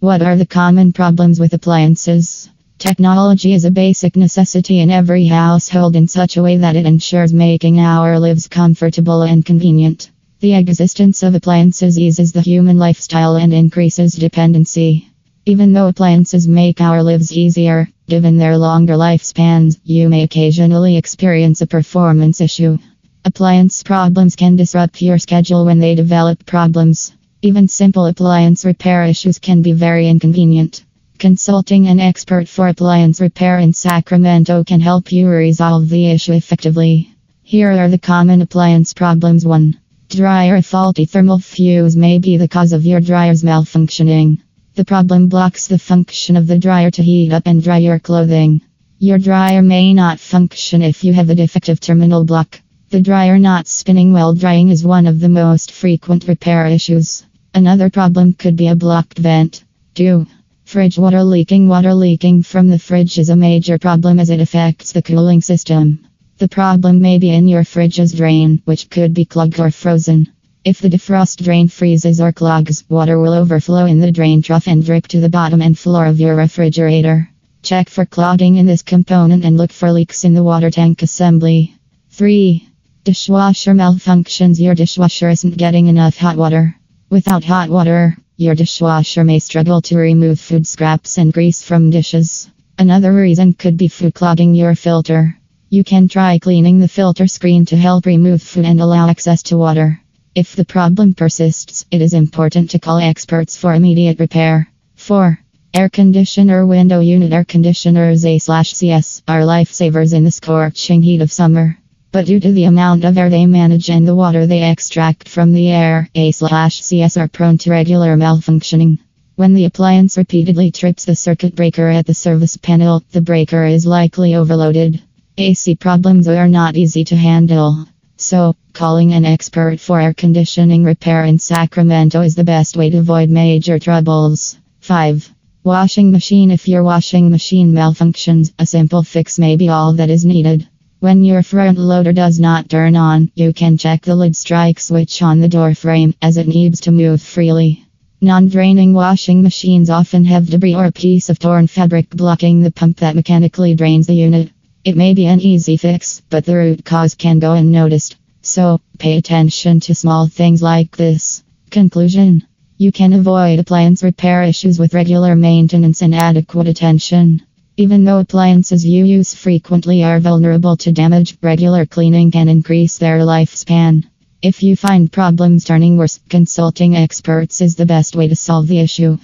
What are the common problems with appliances? Technology is a basic necessity in every household in such a way that it ensures making our lives comfortable and convenient. The existence of appliances eases the human lifestyle and increases dependency. Even though appliances make our lives easier, given their longer lifespans, you may occasionally experience a performance issue. Appliance problems can disrupt your schedule when they develop problems. Even simple appliance repair issues can be very inconvenient. Consulting an expert for appliance repair in Sacramento can help you resolve the issue effectively. Here are the common appliance problems 1. Dryer faulty thermal fuse may be the cause of your dryer's malfunctioning. The problem blocks the function of the dryer to heat up and dry your clothing. Your dryer may not function if you have a defective terminal block. The dryer not spinning while drying is one of the most frequent repair issues. Another problem could be a blocked vent. 2. Fridge water leaking. Water leaking from the fridge is a major problem as it affects the cooling system. The problem may be in your fridge's drain, which could be clogged or frozen. If the defrost drain freezes or clogs, water will overflow in the drain trough and drip to the bottom and floor of your refrigerator. Check for clogging in this component and look for leaks in the water tank assembly. 3. Dishwasher malfunctions. Your dishwasher isn't getting enough hot water. Without hot water, your dishwasher may struggle to remove food scraps and grease from dishes. Another reason could be food clogging your filter. You can try cleaning the filter screen to help remove food and allow access to water. If the problem persists, it is important to call experts for immediate repair. 4. Air conditioner window unit air conditioners A/CS are lifesavers in the scorching heat of summer. But due to the amount of air they manage and the water they extract from the air, A/CS are prone to regular malfunctioning. When the appliance repeatedly trips the circuit breaker at the service panel, the breaker is likely overloaded. AC problems are not easy to handle. So, calling an expert for air conditioning repair in Sacramento is the best way to avoid major troubles. 5. Washing machine If your washing machine malfunctions, a simple fix may be all that is needed. When your front loader does not turn on, you can check the lid strike switch on the door frame as it needs to move freely. Non draining washing machines often have debris or a piece of torn fabric blocking the pump that mechanically drains the unit. It may be an easy fix, but the root cause can go unnoticed. So, pay attention to small things like this. Conclusion You can avoid appliance repair issues with regular maintenance and adequate attention. Even though appliances you use frequently are vulnerable to damage, regular cleaning can increase their lifespan. If you find problems turning worse, consulting experts is the best way to solve the issue.